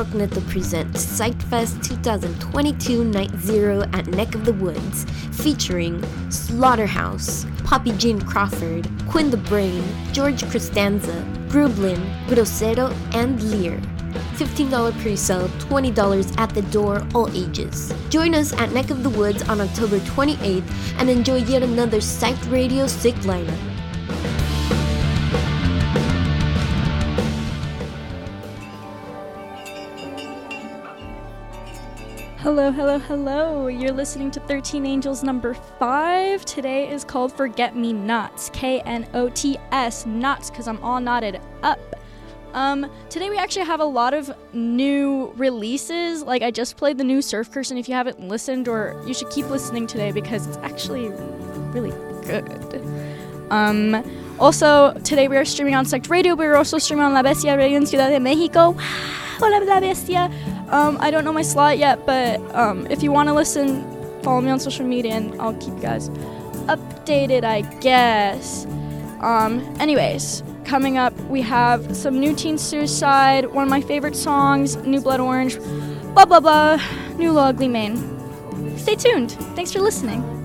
Radio and Rockneto present Psychfest 2022 Night Zero at Neck of the Woods, featuring Slaughterhouse, Poppy Jean Crawford, Quinn the Brain, George Costanza, Grublin, Grosero, and Lear. $15 pre-sale, $20 at the door, all ages. Join us at Neck of the Woods on October 28th and enjoy yet another Psyched Radio Sick lineup. Hello, hello, hello. You're listening to 13 Angels number 5. Today is called Forget Me Nots. K N O T S, knots, because I'm all knotted up. Um, today we actually have a lot of new releases. Like I just played the new Surf Curse, and if you haven't listened, or you should keep listening today because it's actually really good. Um, also, today we are streaming on Psyched Radio. We're also streaming on La Bestia Radio in Ciudad de Mexico. Hola, La Bestia. Um, I don't know my slot yet, but um, if you want to listen, follow me on social media and I'll keep you guys updated, I guess. Um, anyways, coming up, we have some new Teen Suicide, one of my favorite songs, New Blood Orange, blah blah blah, New Lil Ugly Mane. Stay tuned. Thanks for listening.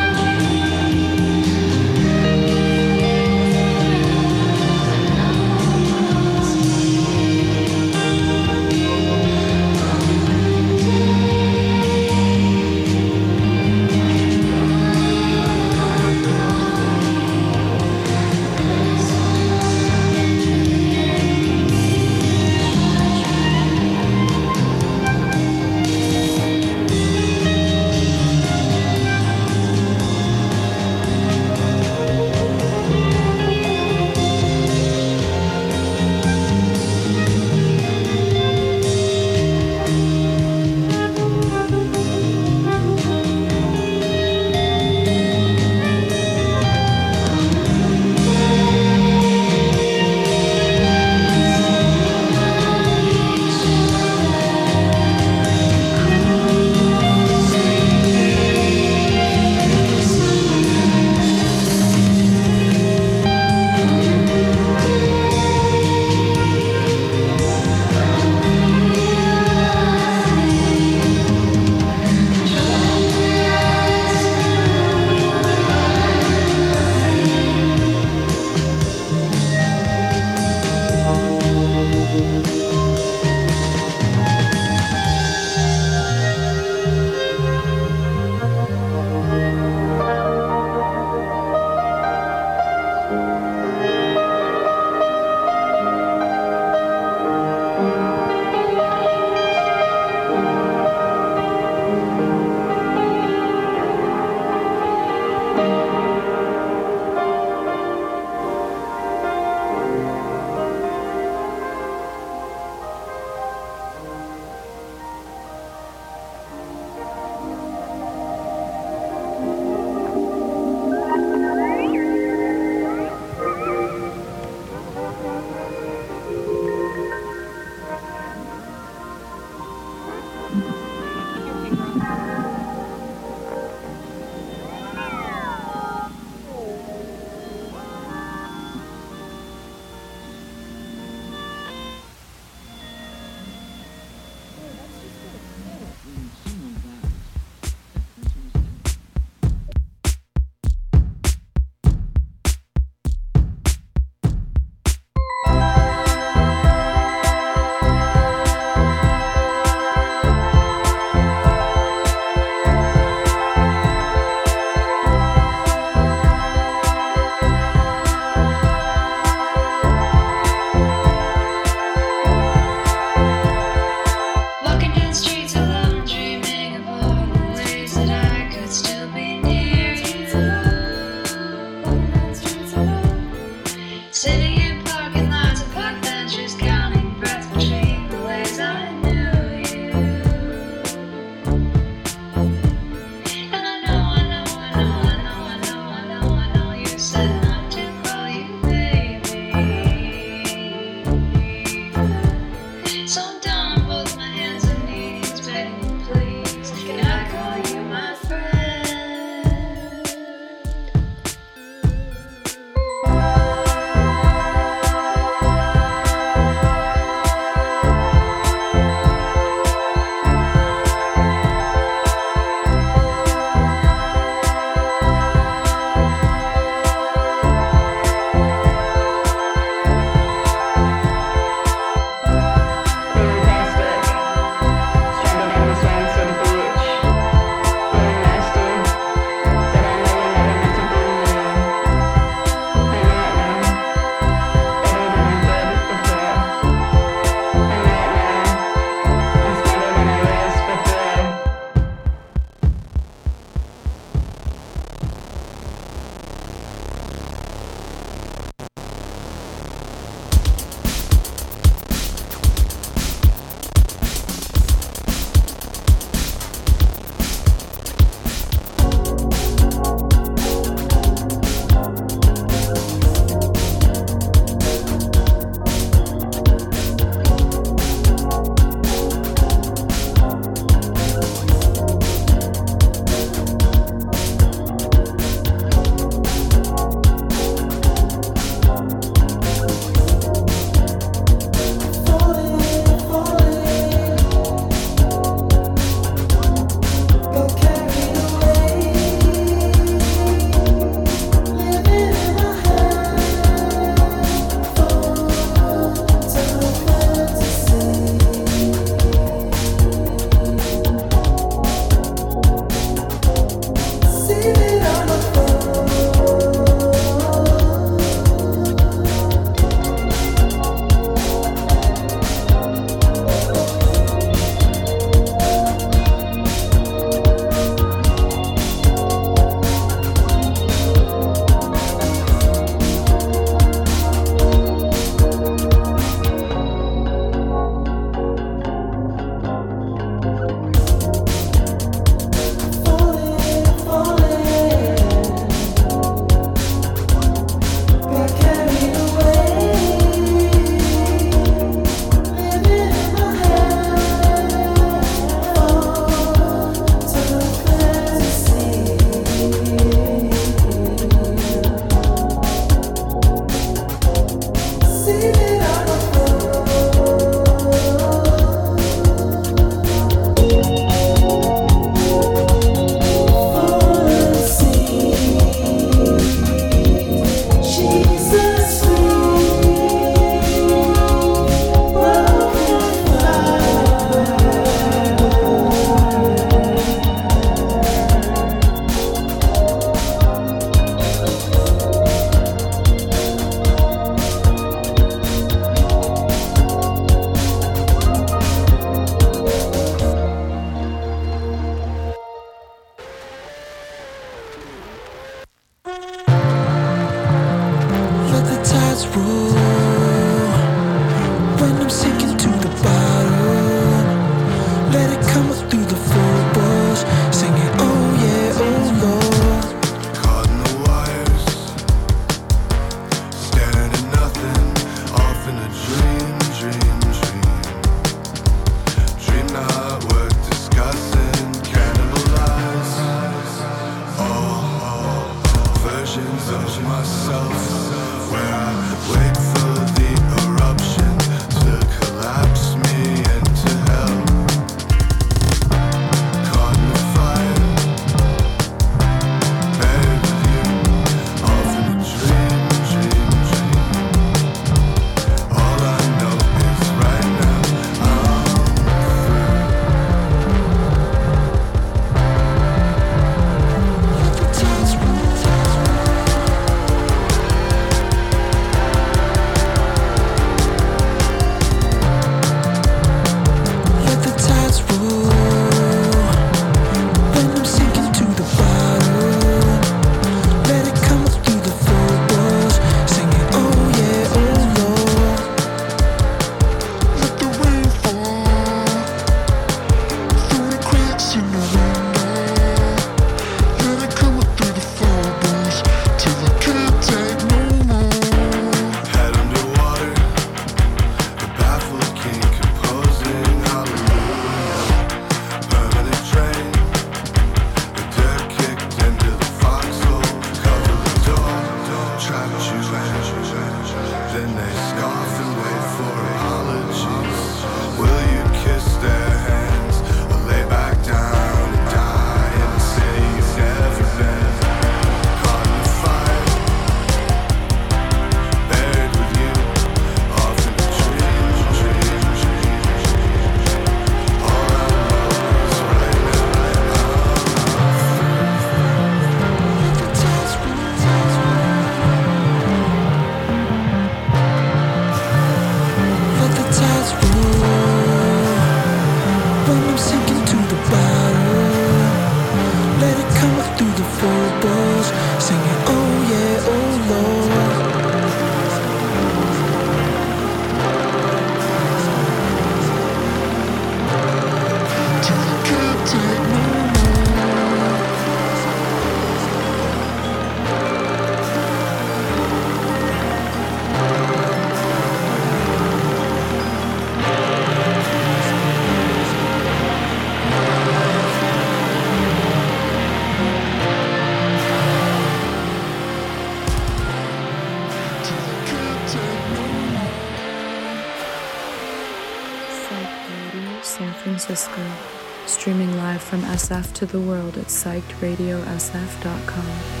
SF to the world at psychedradiosf.com.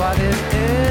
what it is.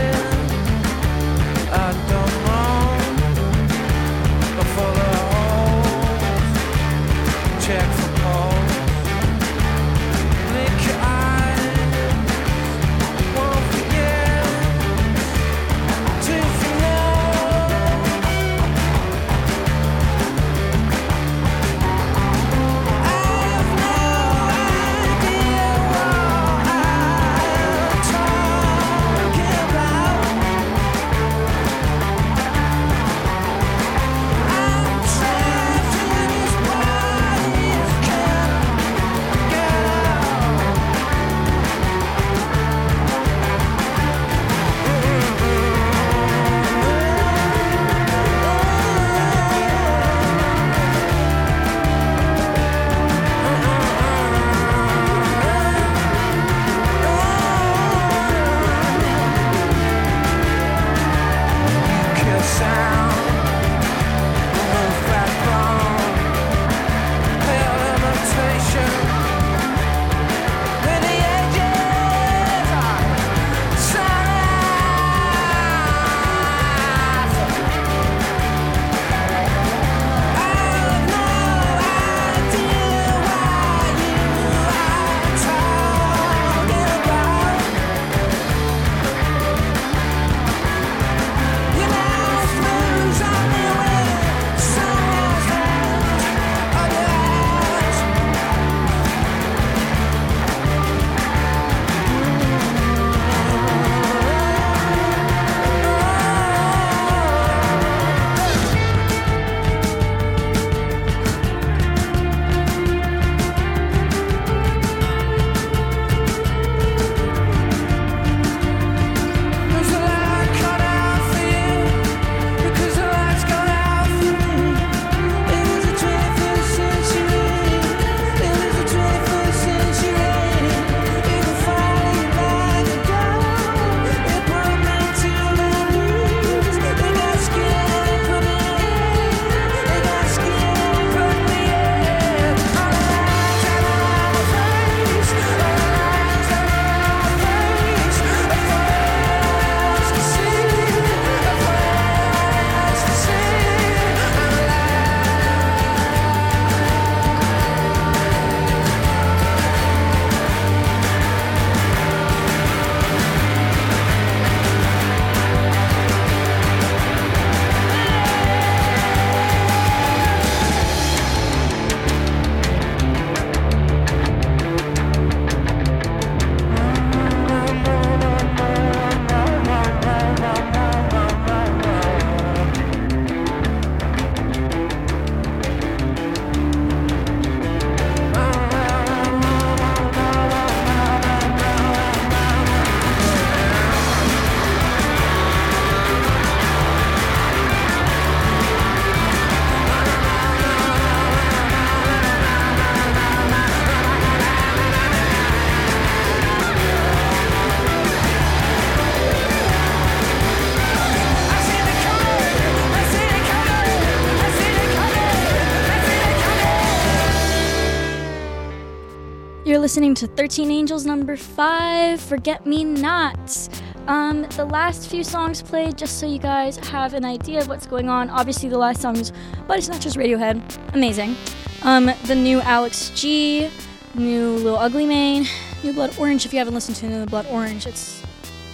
Listening to 13 Angels number 5, Forget Me Nots. Um, the last few songs played, just so you guys have an idea of what's going on. Obviously, the last song is Body Snatchers Radiohead. Amazing. Um, the new Alex G, new Lil Ugly Mane, new Blood Orange. If you haven't listened to New Blood Orange, it's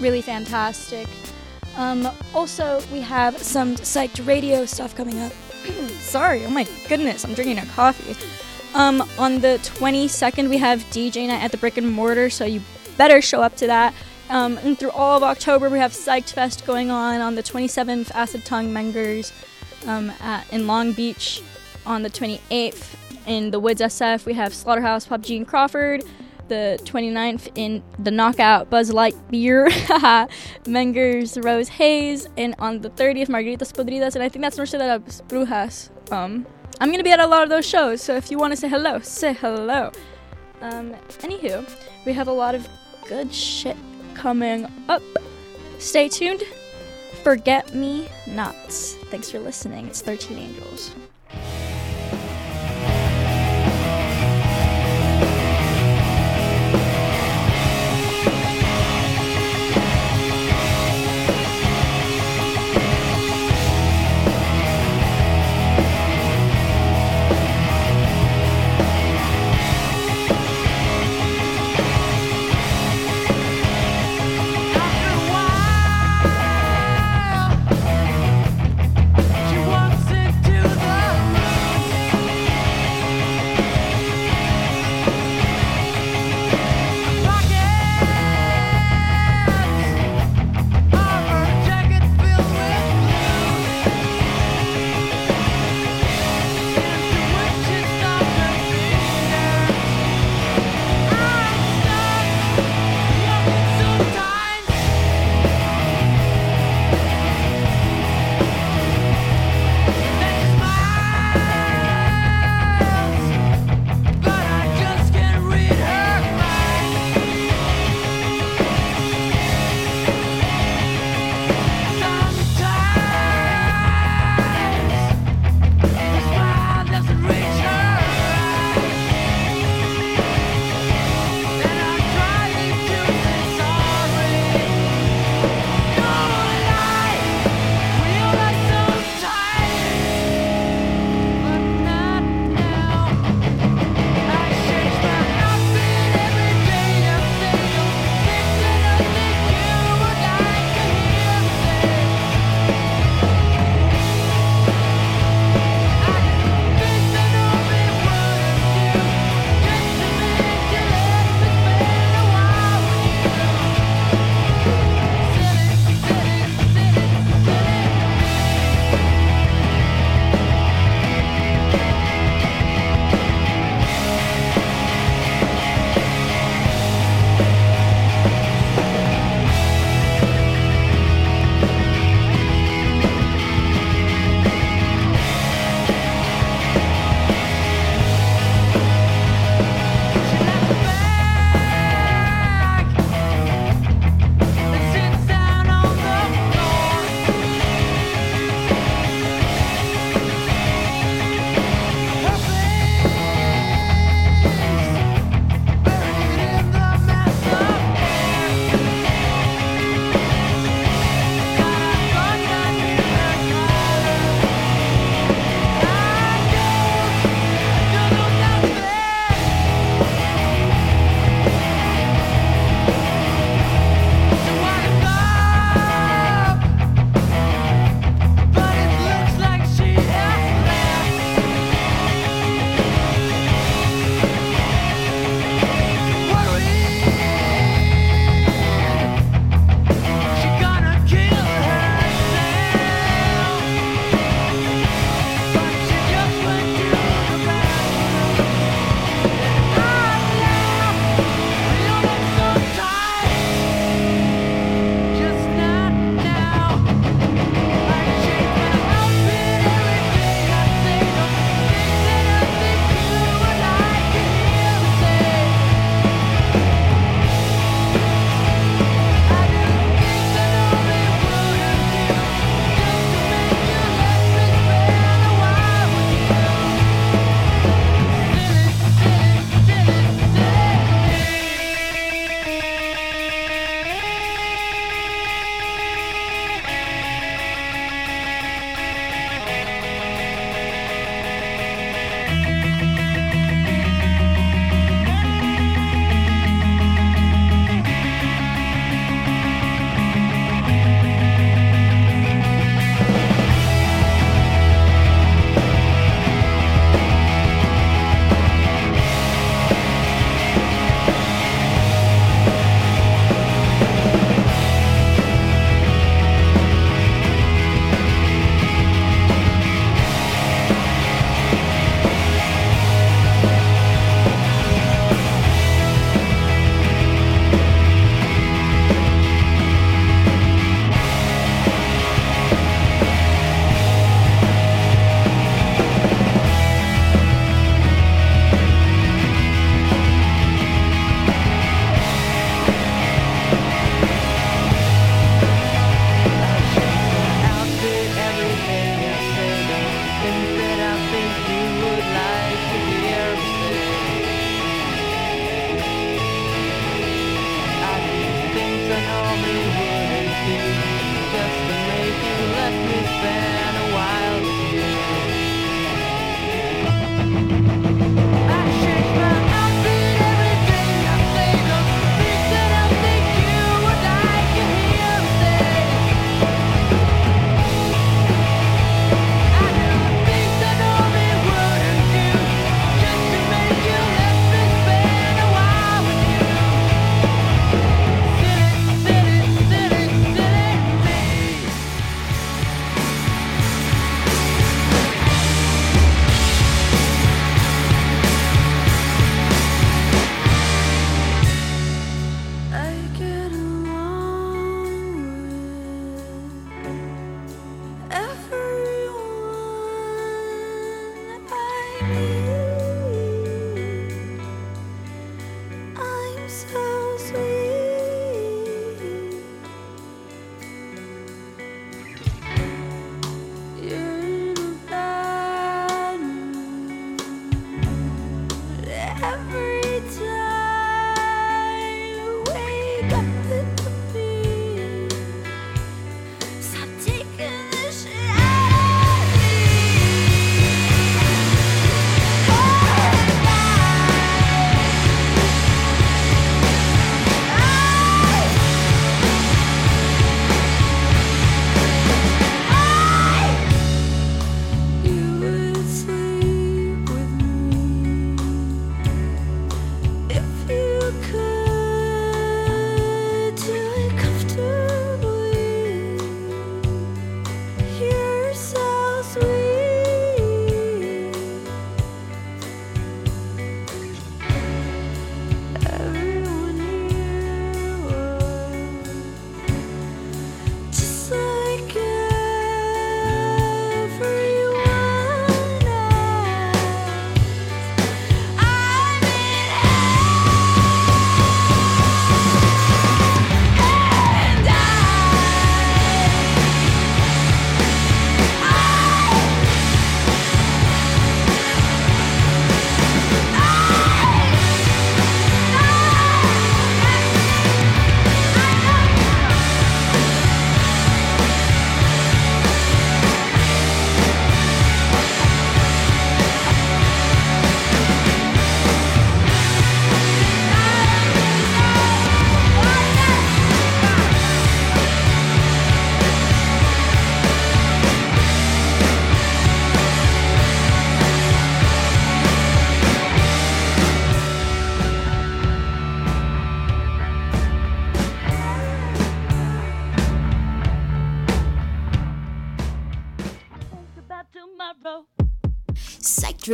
really fantastic. Um, also, we have some psyched radio stuff coming up. Sorry, oh my goodness, I'm drinking a coffee. Um, on the 22nd, we have DJ night at the Brick and Mortar, so you better show up to that. Um, and through all of October, we have Psyched Fest going on. On the 27th, Acid Tongue Mengers um, at, in Long Beach. On the 28th, in the Woods SF, we have Slaughterhouse, Pop G, and Crawford. The 29th, in the Knockout, Buzz Light Beer, Mengers, Rose Hayes. And on the 30th, Margaritas Podridas. And I think that's Noche de las Brujas. Um, I'm going to be at a lot of those shows, so if you want to say hello, say hello. Um, anywho, we have a lot of good shit coming up. Stay tuned. Forget Me Nots. Thanks for listening. It's 13 Angels.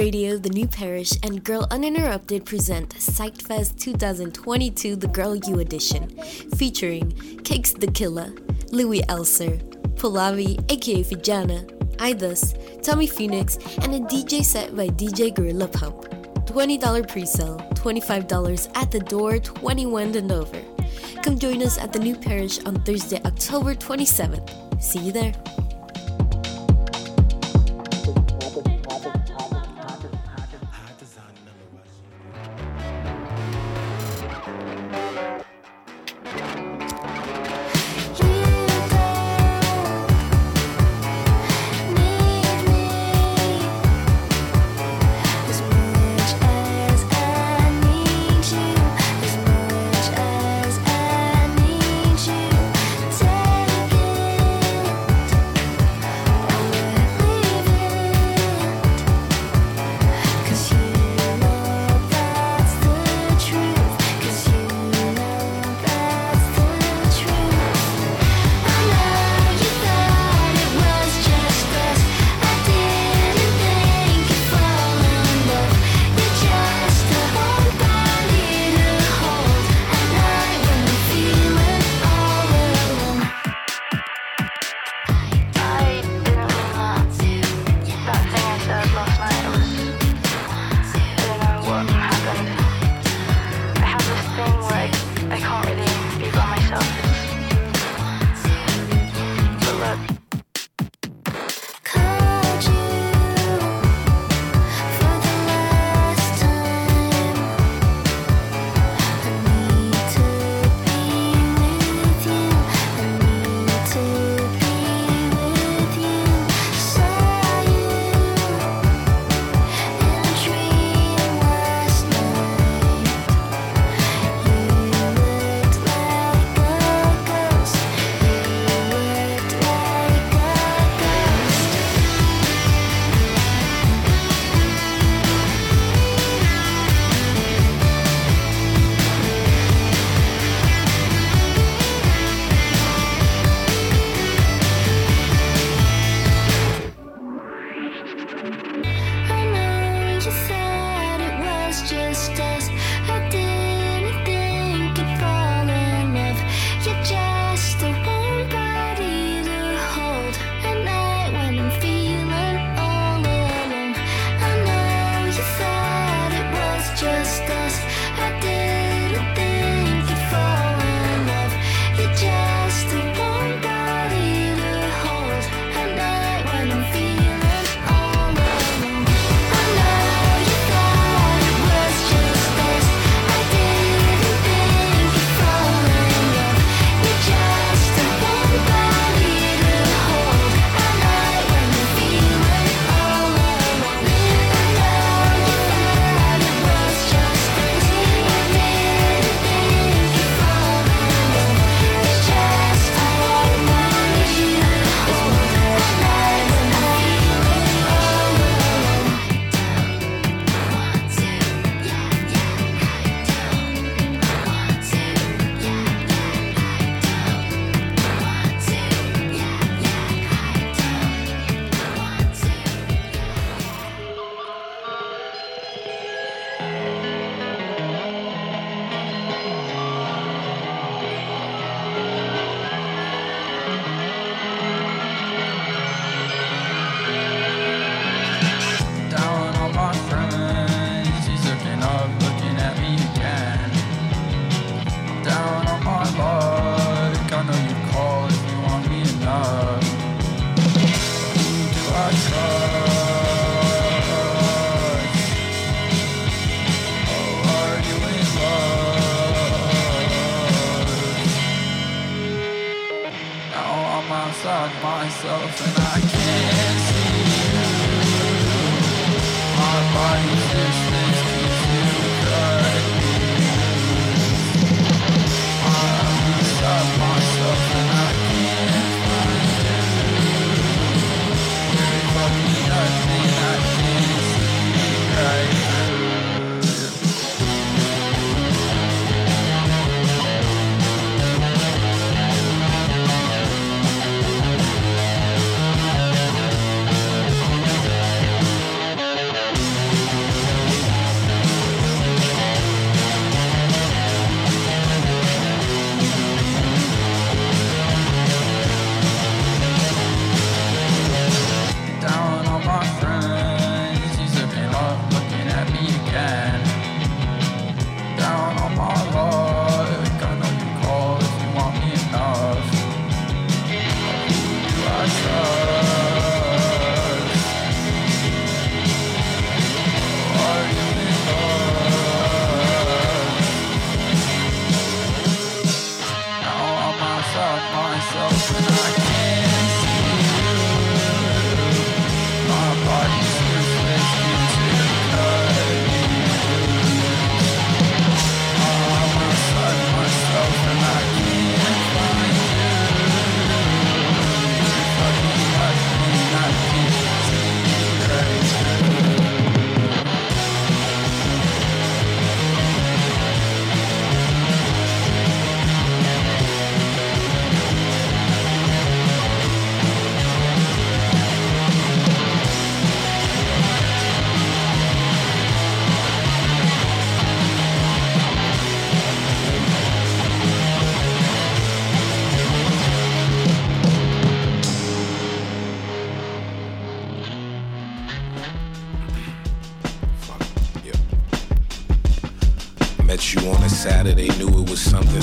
Radio, The New Parish, and Girl Uninterrupted present Psyched Fest 2022 The Girl You Edition, featuring Cakes da Killa, Louis Elser, Pulavi aka Fijana, Idas, Tommy Phoenix, and a DJ set by DJ Gorilla Pump. $20 pre-sale, $25 at the door, 21 and over. Come join us at the New Parish on Thursday, October 27th. See you there.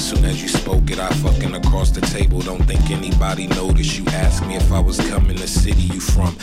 Soon as you spoke it, I fucking across the table. Don't think anybody noticed. You asked me if I was coming the city you from.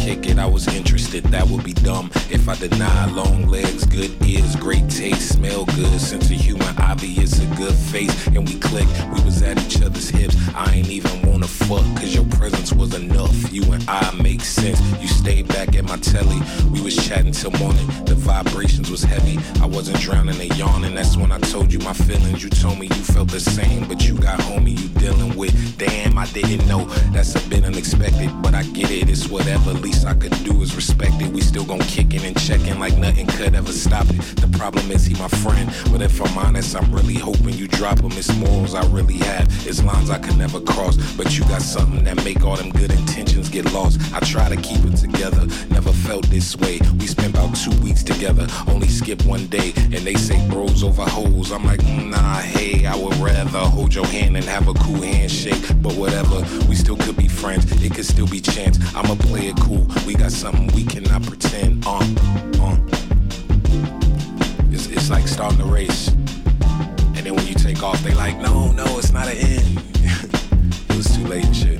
Kick it. I was interested. That would be dumb if I deny. Long legs, good ears, great taste, smell good, sense of humor, obvious, a good face, and we clicked. We was at each other's hips. I ain't even wanna fuck, cause your presence was enough. You and I make sense. You stayed back at my telly. We was chatting till morning. The vibrations was heavy. I wasn't drowning in yawning. That's when I told you my feelings. You told me you felt the same, but you got homie you dealing with. Damn, I didn't know. That's a bit unexpected, but I get it. It's whatever. Least I could do is respect it. We still gon' kick it and check in like nothing could ever stop it. The problem is he my friend, but if I'm honest, I'm really hoping you drop him. It's morals I really have. It's lines I could never cross, but you got something that make all them good intentions get lost. I try to keep it together. Never felt this way. We spent about two weeks together, only skip one day, and they say bros over hoes. I'm like, mm, nah, hey, I would rather hold your hand and have a cool handshake. But whatever, we still could be friends. It could still be chance. I'ma play it cool. We got something we cannot pretend. Uh, uh. It's, it's like starting a race. And then when you take off, they like, no, no, it's not an end. it was too late and shit.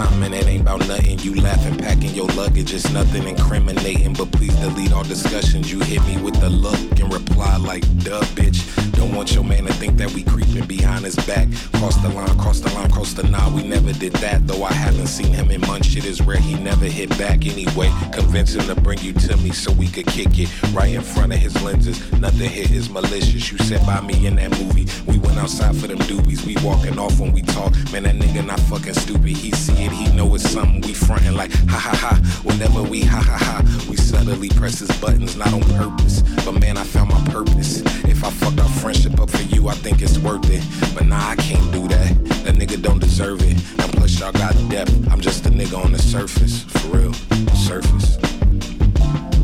And it ain't about nothing. You laughing, packing your luggage. It's nothing incriminating, but please delete all discussions. You hit me with the look and reply like, duh, bitch. Don't want your man to think that we creeping behind his back. Cross the line, cross the line, cross the line. We never did that, though I haven't seen him in months. Shit is rare, he never hit back anyway. Convince him to bring you to me so we could kick it right in front of his lenses. Nothing hit is malicious. You sat by me in that movie. Outside for them doobies. We walking off when we talk. Man, that nigga not fucking stupid. He see it, he know it's something. We frontin' like ha ha ha. Whenever we ha ha ha, we subtly press his buttons, not on purpose. But man, I found my purpose. If I fuck our friendship up for you, I think it's worth it. But nah, I can't do that. That nigga don't deserve it. And plus, y'all got depth. I'm just a nigga on the surface, for real, surface.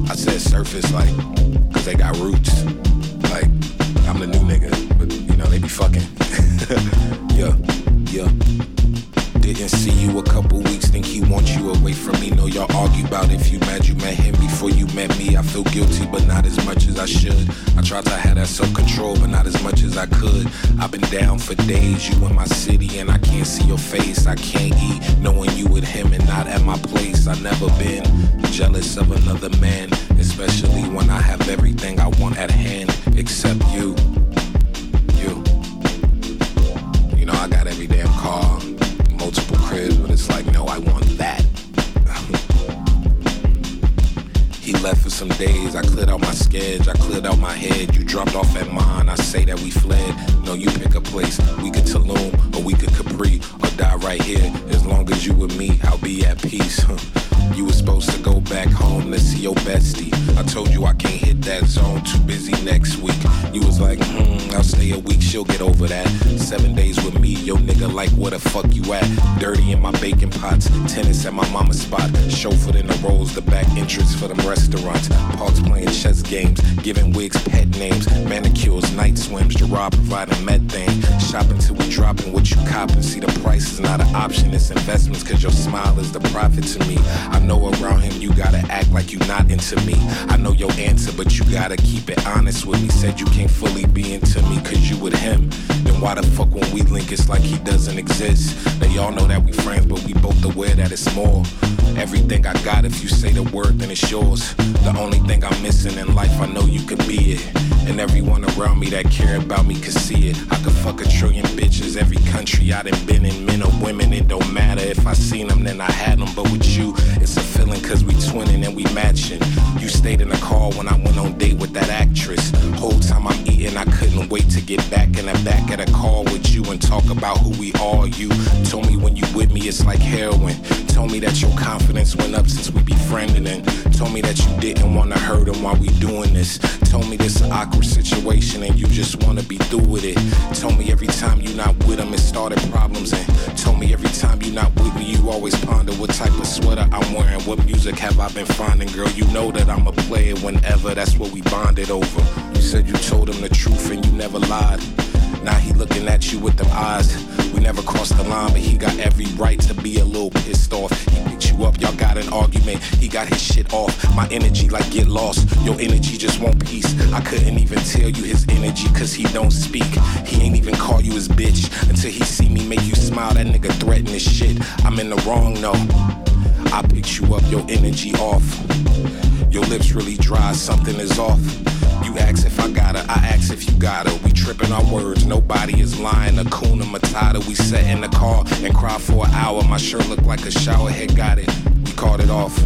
I said surface like, cause they got roots. Like, I'm the new nigga, but they be fucking. yeah, yeah. Didn't see you a couple weeks, think he wants you away from me. Know y'all argue about if you mad you met him before you met me. I feel guilty, but not as much as I should. I tried to have that self control, but not as much as I could. I've been down for days, you in my city, and I can't see your face. I can't eat knowing you with him and not at my place. I've never been jealous of another man, especially when I have everything I want at hand, except. You. I got every damn car, multiple cribs, but it's like, no, I want that. He left for some days. I cleared out my sketch. I cleared out my head. You dropped off at mine. I say that we fled. No, you pick a place. We could Tulum or we could Capri or die right here. As long as you with me, I'll be at peace. You were supposed to go back home to see your bestie. I told you I can't hit that zone. Too busy next week. You was like, hmm, I'll stay a week. She'll get over that. Seven days with me, yo nigga. Like where the fuck you at? Dirty in my baking pots. Tennis at my mama's spot. Chauffeured in the rolls. The back entrance for them restaurants. Parks playing chess games. Giving wigs pet names. Manicures, night swims. Gerard providing methane. Shopping till we dropping what you copping. See the price is not an option. It's investments. Cause your smile is the profit to me. I know around him you gotta act like you not into me. I know your answer, but you gotta keep it honest with me. Said you can't fully be into me cause you with him. Why the fuck when we link it's like he doesn't exist? They all know that we friends, but we both aware that it's more. Everything I got, if you say the word, then it's yours. The only thing I'm missing in life, I know you could be it. And everyone around me that care about me could see it. I could fuck a trillion bitches, every country I done been in, men or women, it don't matter. If I seen them, then I had them. But with you, it's a feeling cause we twinning and we matching. You stayed in the car when I went on date with that actress. Whole time I'm eating, I couldn't wait to get back in the back of the car with you and talk about who we are. You told me when you with me, it's like heroin. Told me that your confidence went up since we befriended and told me that you didn't wanna hurt him while we doing this. Told me this an awkward situation and you just wanna be through with it. Told me every time you not with him, it started problems and told me every time you not with me, you always ponder what type of sweater I'm wearing, what music have I been finding, girl. You know that I'm a player whenever that's what we bonded over. You said you told him the truth and you never lied. Now he looking at you with them eyes. We never crossed the line, but he got every right to be a little pissed off. He picked you up, y'all got an argument. He got his shit off. My energy like get lost. Your energy just want peace. I couldn't even tell you his energy cause he don't speak. He ain't even call you his bitch until he see me make you smile. That nigga threaten his shit. I'm in the wrong, no. I picked you up, your energy off. Your lips really dry, something is off. You ask if I got her, I ask if you got her. We tripping our words, nobody is lying. Hakuna Matata, we sat in the car and cried for an hour. My shirt looked like a shower head, got it. We called it off.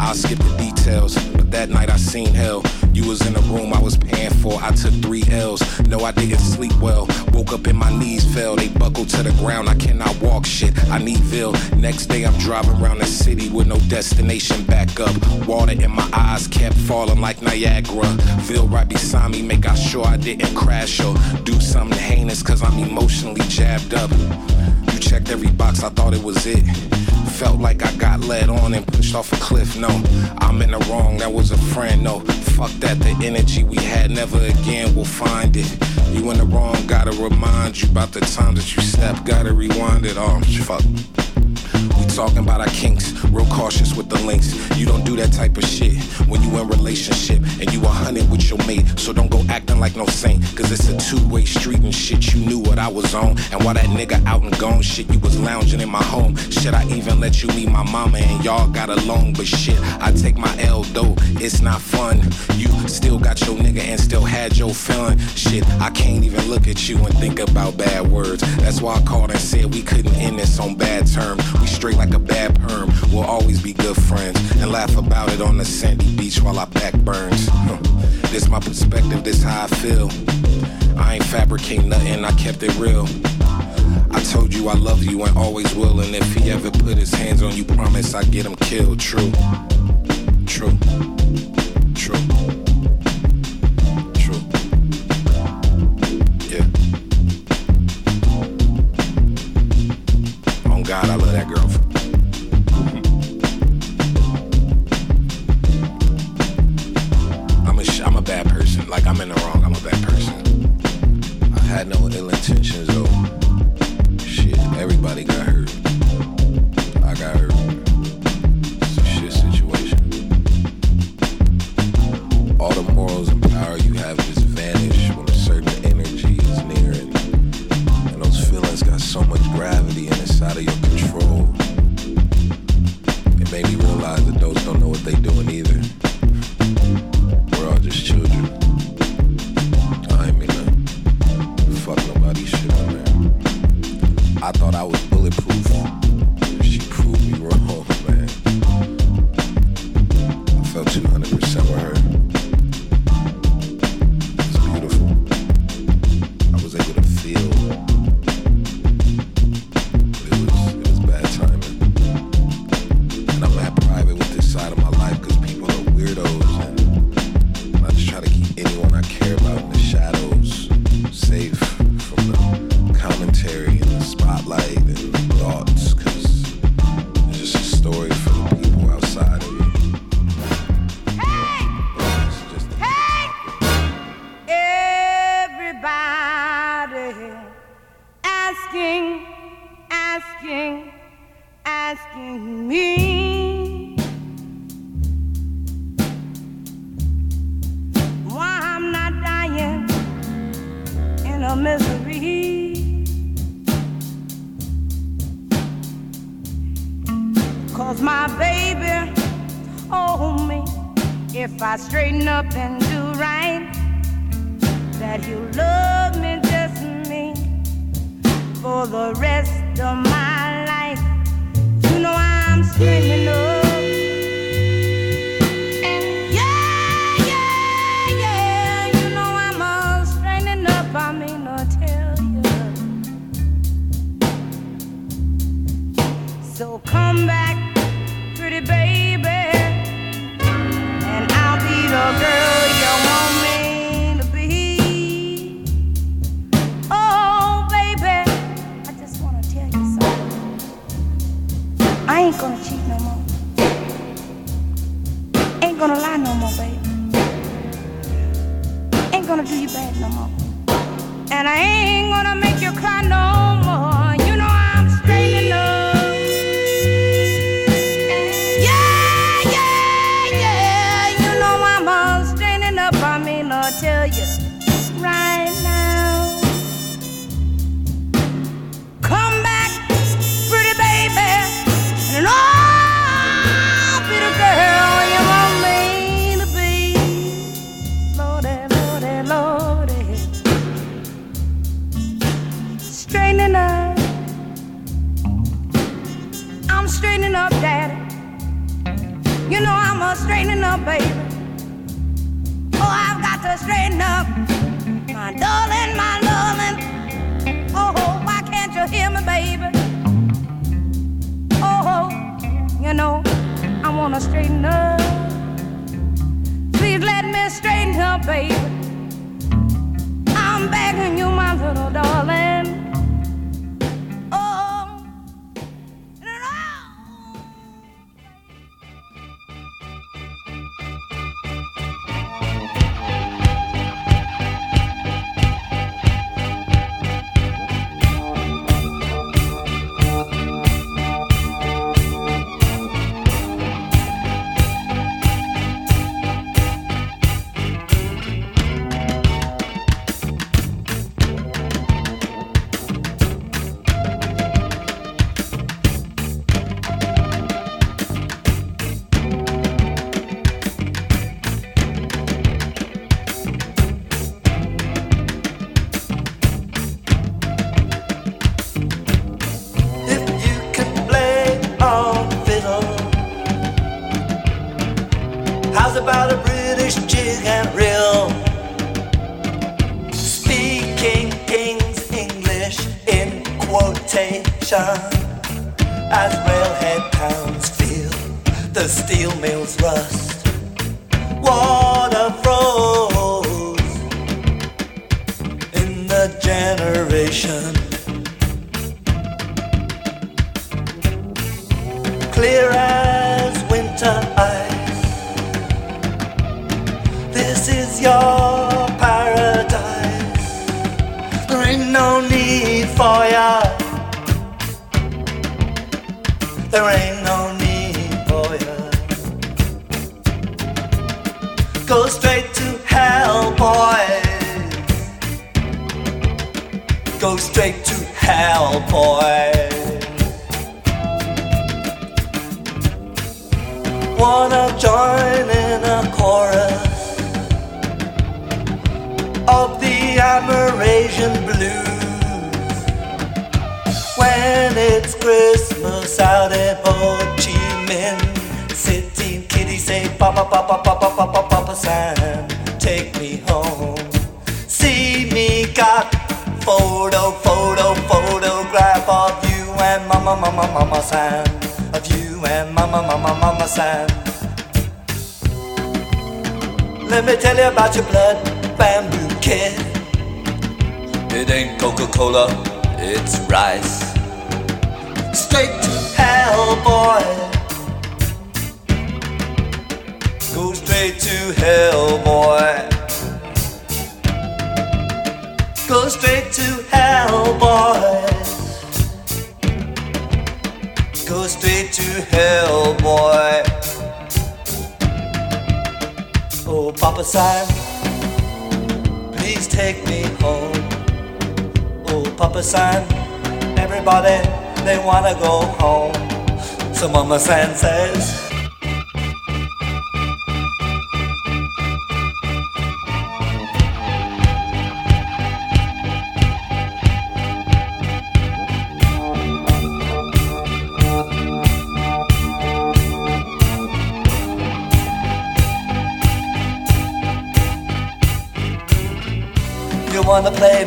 I'll skip the details, but that night I seen hell. You was in the room I was paying for. I took three L's. No, I didn't sleep well. Woke up and my knees fell. They buckled to the ground. I cannot walk shit. I need Ville. Next day I'm driving around the city with no destination back up. Water in my eyes kept falling like Niagara. Ville right beside me, make I sure I didn't crash or do something heinous cause I'm emotionally jabbed up. You checked every box, I thought it was it. Felt like I got led on and pushed off a cliff. No, I'm in the wrong, that was a friend. No, fuck that, the energy we had, never again will find it. You in the wrong, gotta remind you about the time that you stepped, gotta rewind it. Oh, fuck. Talking about our kinks, real cautious with the links. You don't do that type of shit when you in relationship and you a hundred with your mate. So don't go acting like no saint, cause it's a two-way street and shit. You knew what I was on, and while that nigga out and gone, shit, you was lounging in my home. Shit, I even let you meet my mama and y'all got along, but shit, I take my L though, it's not fun. You still got your nigga and still had your feeling. Shit, I can't even look at you and think about bad words. That's why I called and said we couldn't end this on bad terms. We straight like a bad perm. We'll always be good friends and laugh about it on the sandy beach while our back burns. This my perspective, this how I feel. I ain't fabricate nothing, I kept it real. I told you I love you and always will, and if he ever put his hands on you, promise I get him killed. True, true, true, God, I love that girl.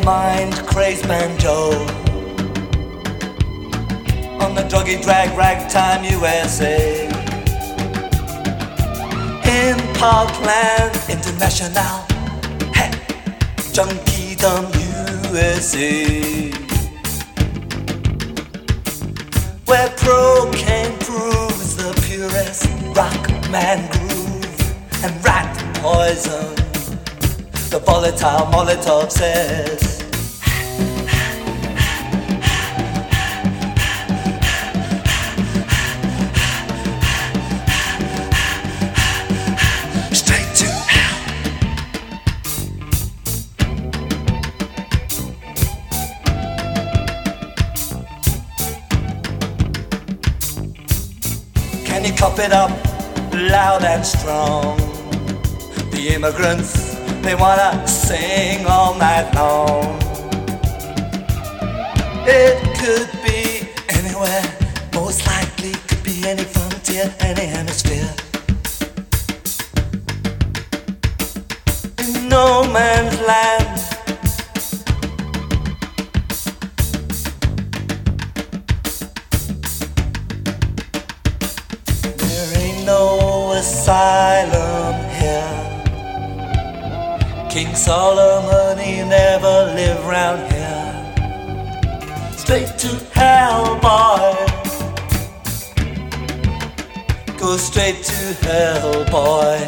Mind crazed banjo on the druggy drag ragtime USA in Parkland International, hey, Junkie Dumb USA, where cocaine proves the purest rock man groove and rat poison. The volatile Molotov says. Can it up loud and strong? The immigrants, they wanna sing all night long. It could be anywhere, most likely could be any frontier, any hemisphere. No man's land. Solomon, he never lived round here. Straight to hell, boy. Go straight to hell, boy.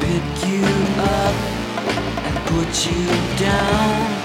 Pick you up and put you down.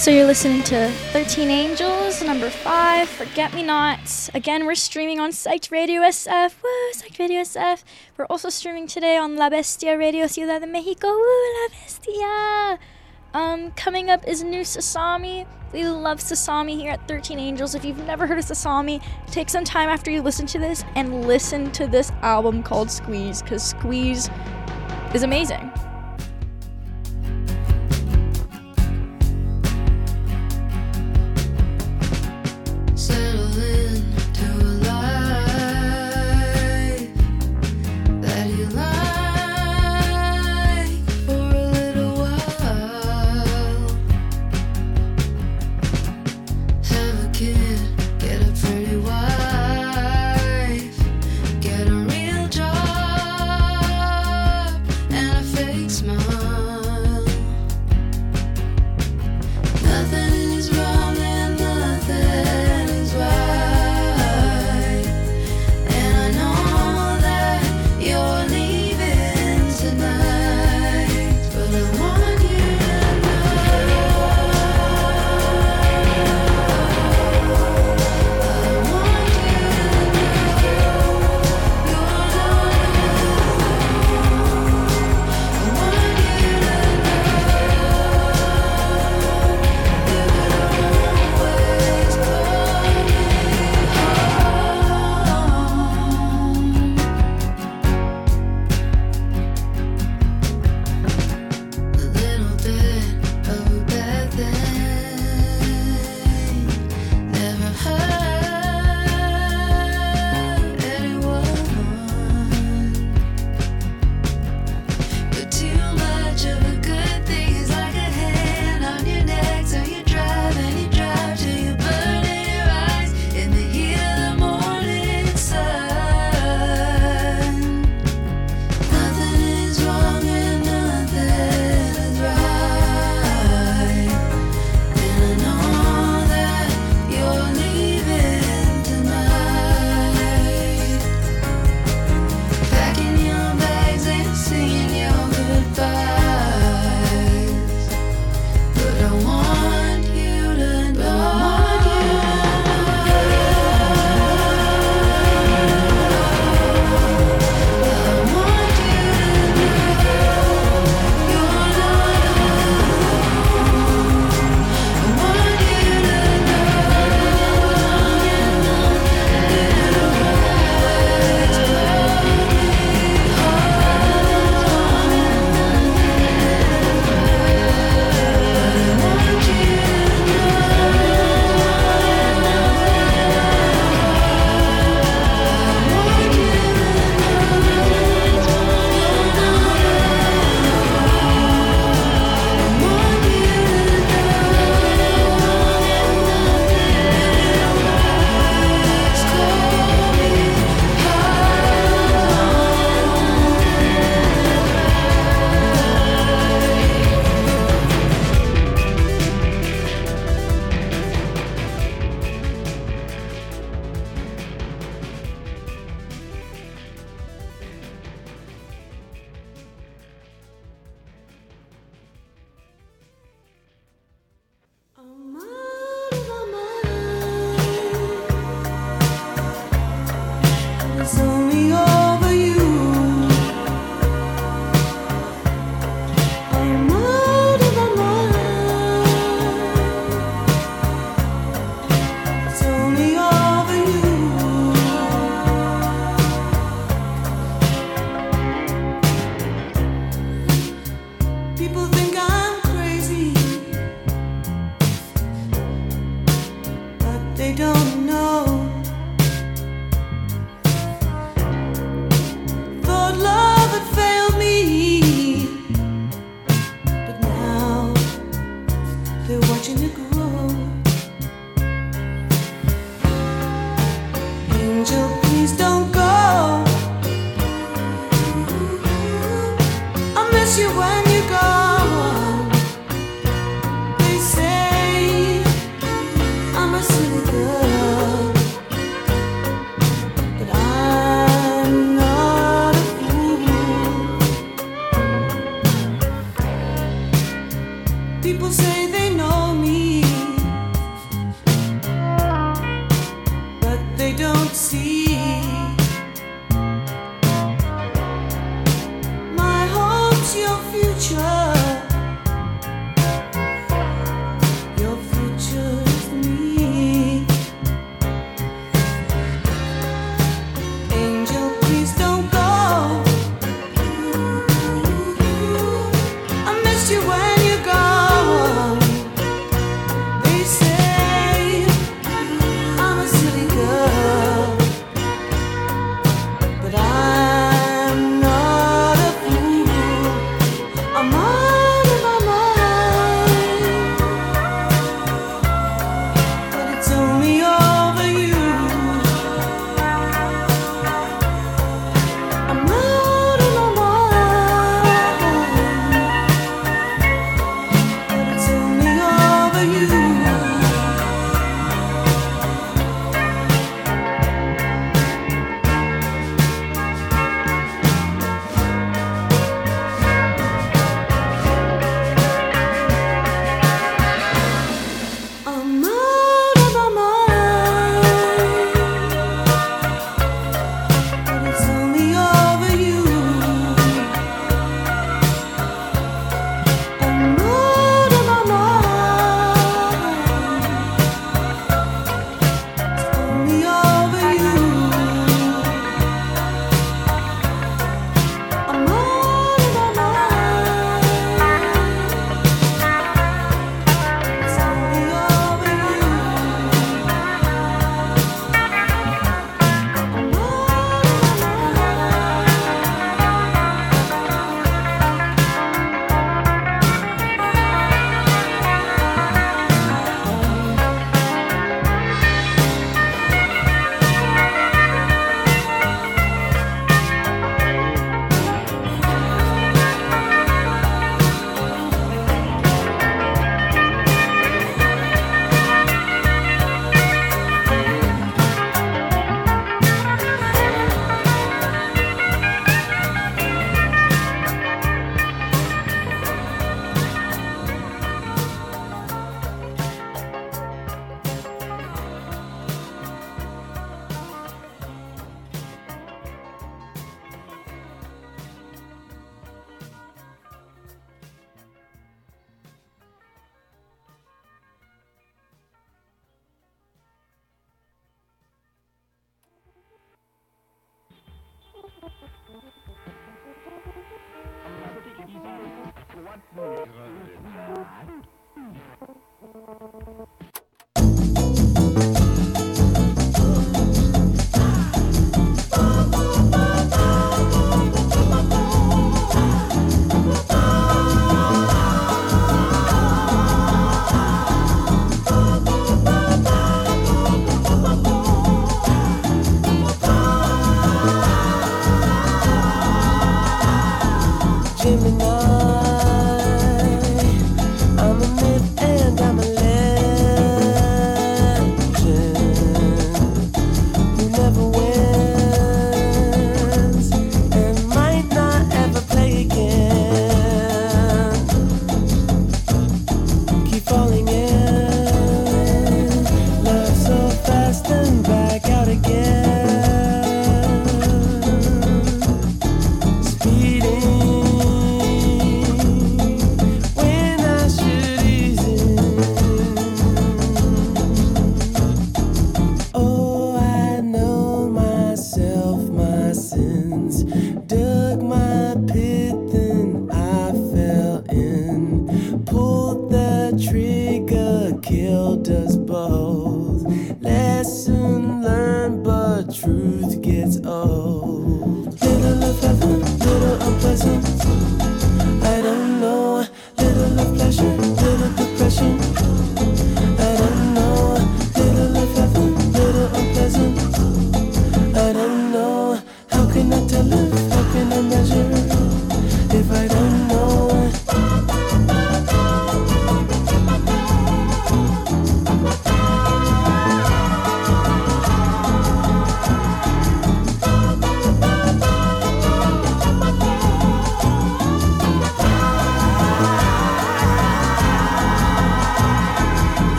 So you're listening to 13 Angels, number 5, Forget Me Nots. Again, we're streaming on Psyched Radio SF. Woo, Psyched Radio SF. We're also streaming today on La Bestia Radio Ciudad de Mexico. Woo, La Bestia. Um, coming up is new Sasami. We love Sasami here at 13 Angels. If you've never heard of Sasami, take some time after you listen to this and listen to this album called Squeeze, because Squeeze is amazing.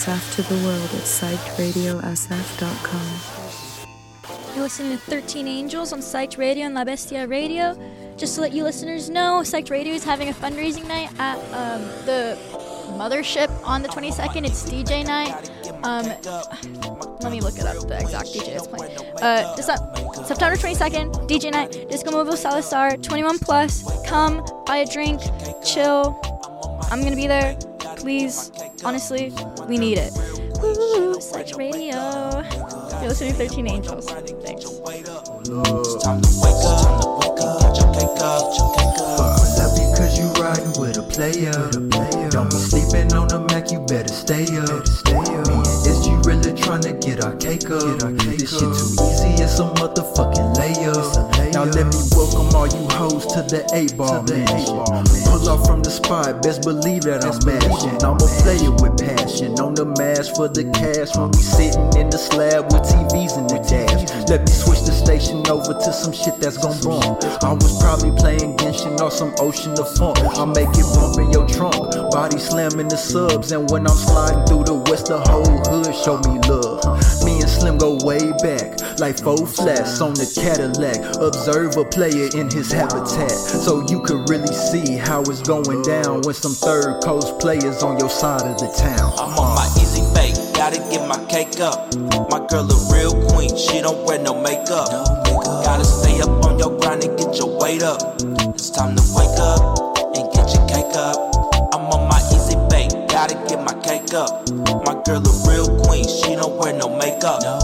SF to the world at psychedradiosf.com. You're listening to 13 Angels on Psyched Radio and La Bestia Radio. Just to let you listeners know, Psyched Radio is having a fundraising night at um, the Mothership on the 22nd. It's DJ night. Um, let me look it up, the exact DJ that's playing. Uh, uh, September 22nd, DJ night, Disco Mobile Salazar, 21 plus. Come, buy a drink, chill. I'm gonna be there. Please, honestly, we need it. Woo, Psyched Radio. You're listening to 13 Angels. Thanks. Love you cause you riding with a player. Don't be sleeping on the Mac, you better stay up. Me and SG really really tryna get our cake up. This shit too easy, it's a motherfucking layup. Now let me welcome all you hoes to the 8 ball mansion. Pull off from the spot, best believe that I'm mashing. I'ma play it with passion. On the mash for the cash when we sitting in the slab with TVs in the dash. Let me switch the station over to some shit that's gon' bump. I was probably playing Genshin or some ocean of funk. I make it bump in your trunk, body slamming the subs. And when I'm sliding through the west, the whole hood show me love. Me and Slim go way back, like four flats on the Cadillac. Observe a player in his habitat, so you could really see how it's going down when some third coast players on your side of the town. I'm on my easy bake, gotta get my cake up. My girl a real queen, she don't wear no makeup. Gotta stay up on your grind and get your weight up. It's time to wake up and get your cake up. I'm on my easy bake, gotta get my cake up. My girl a real queen, she don't wear no makeup. no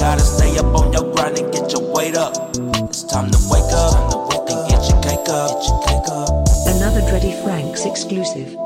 Gotta stay up on your grind and get your weight up. It's time to wake up and get your cake up. Get your cake up. Another Dreddy Franks exclusive.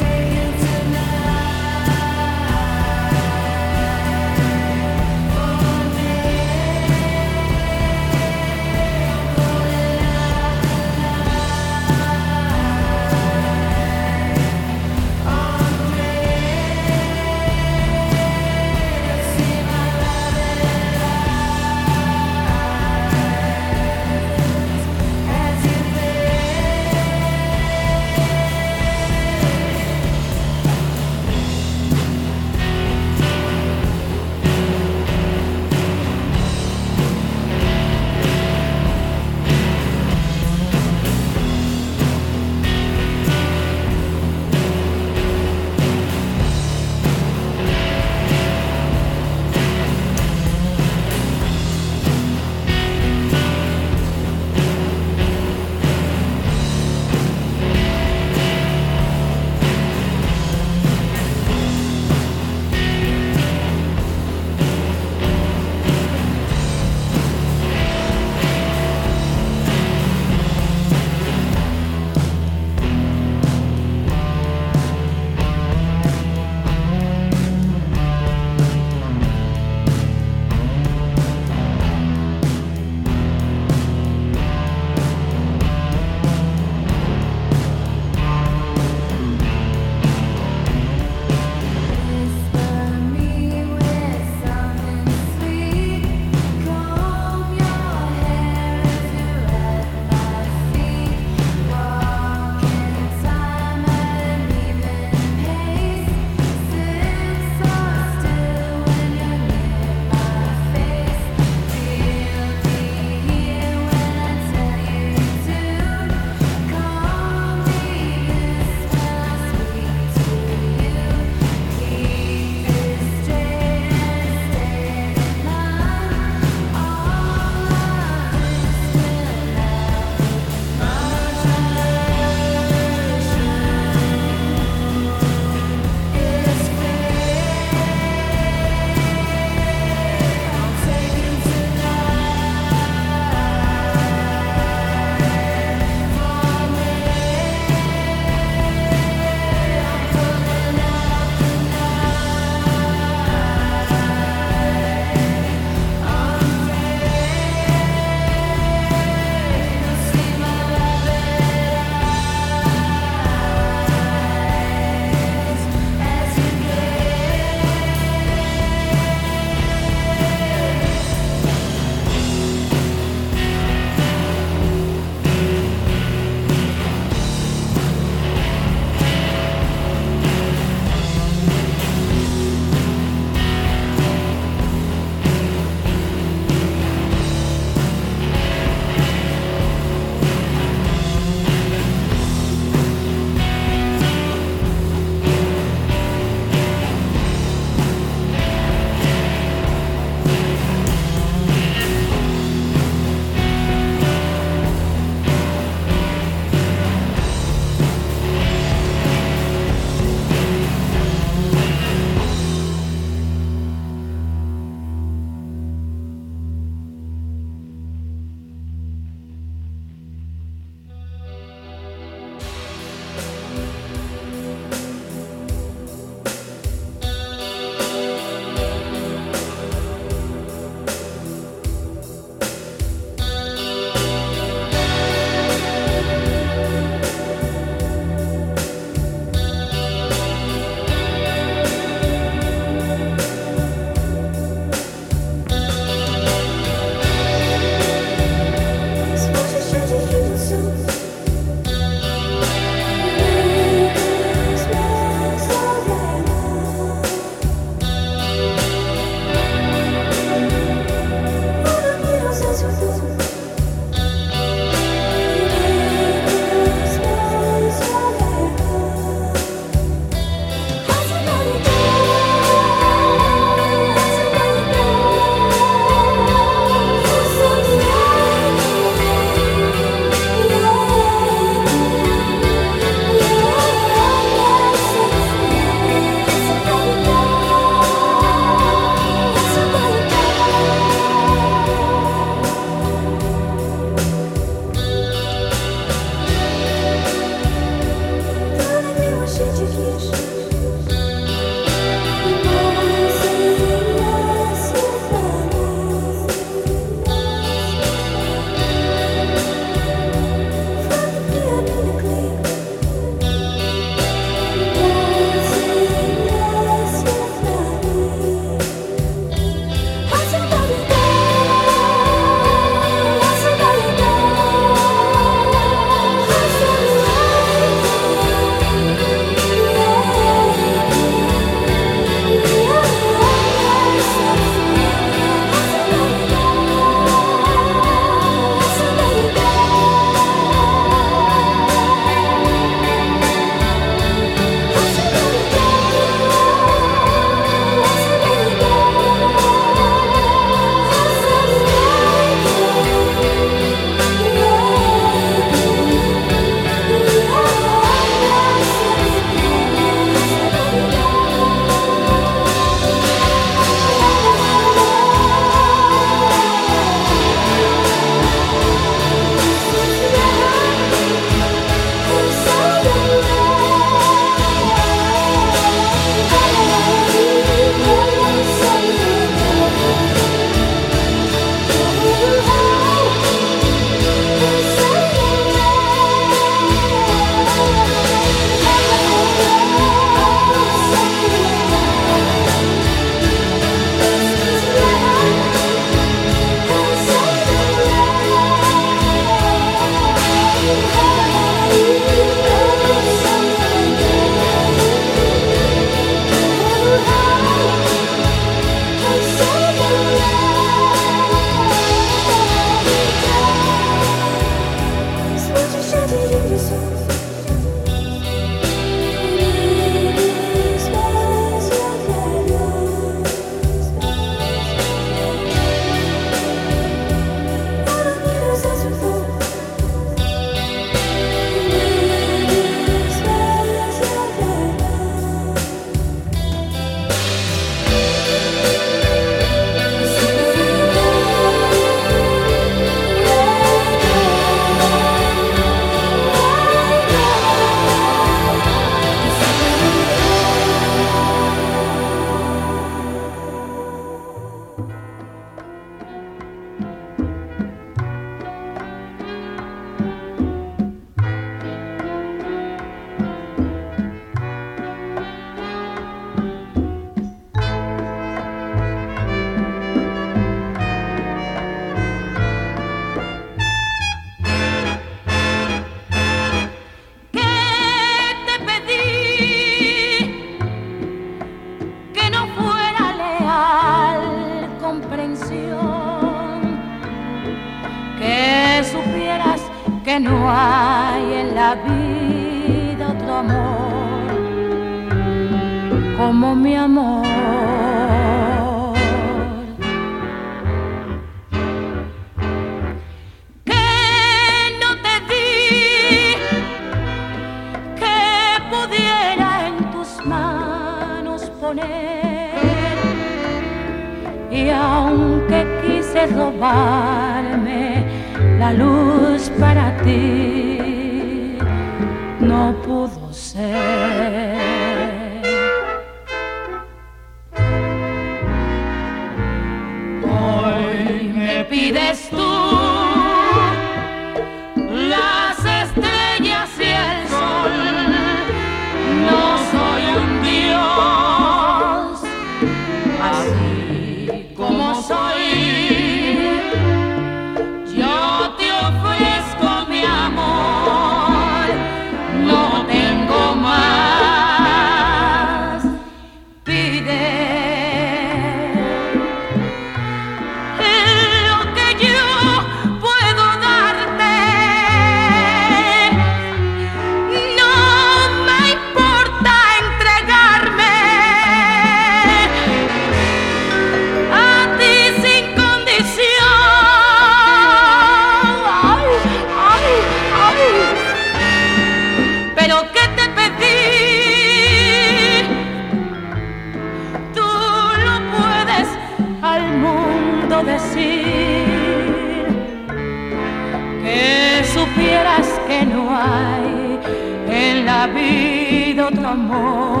Otro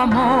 amor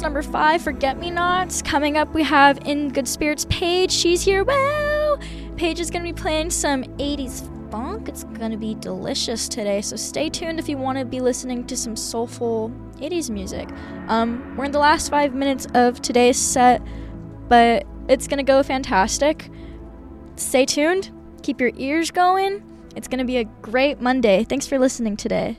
13 Angels, number five, Forget Me Nots. Coming up, we have In Good Spirits Paige. She's here. Wow! Paige is going to be playing some 80s funk. It's going to be delicious today, so stay tuned if you want to be listening to some soulful 80s music. Um, we're in the last five minutes of today's set, but it's going to go fantastic. Stay tuned, keep your ears going. It's going to be a great Monday. Thanks for listening today.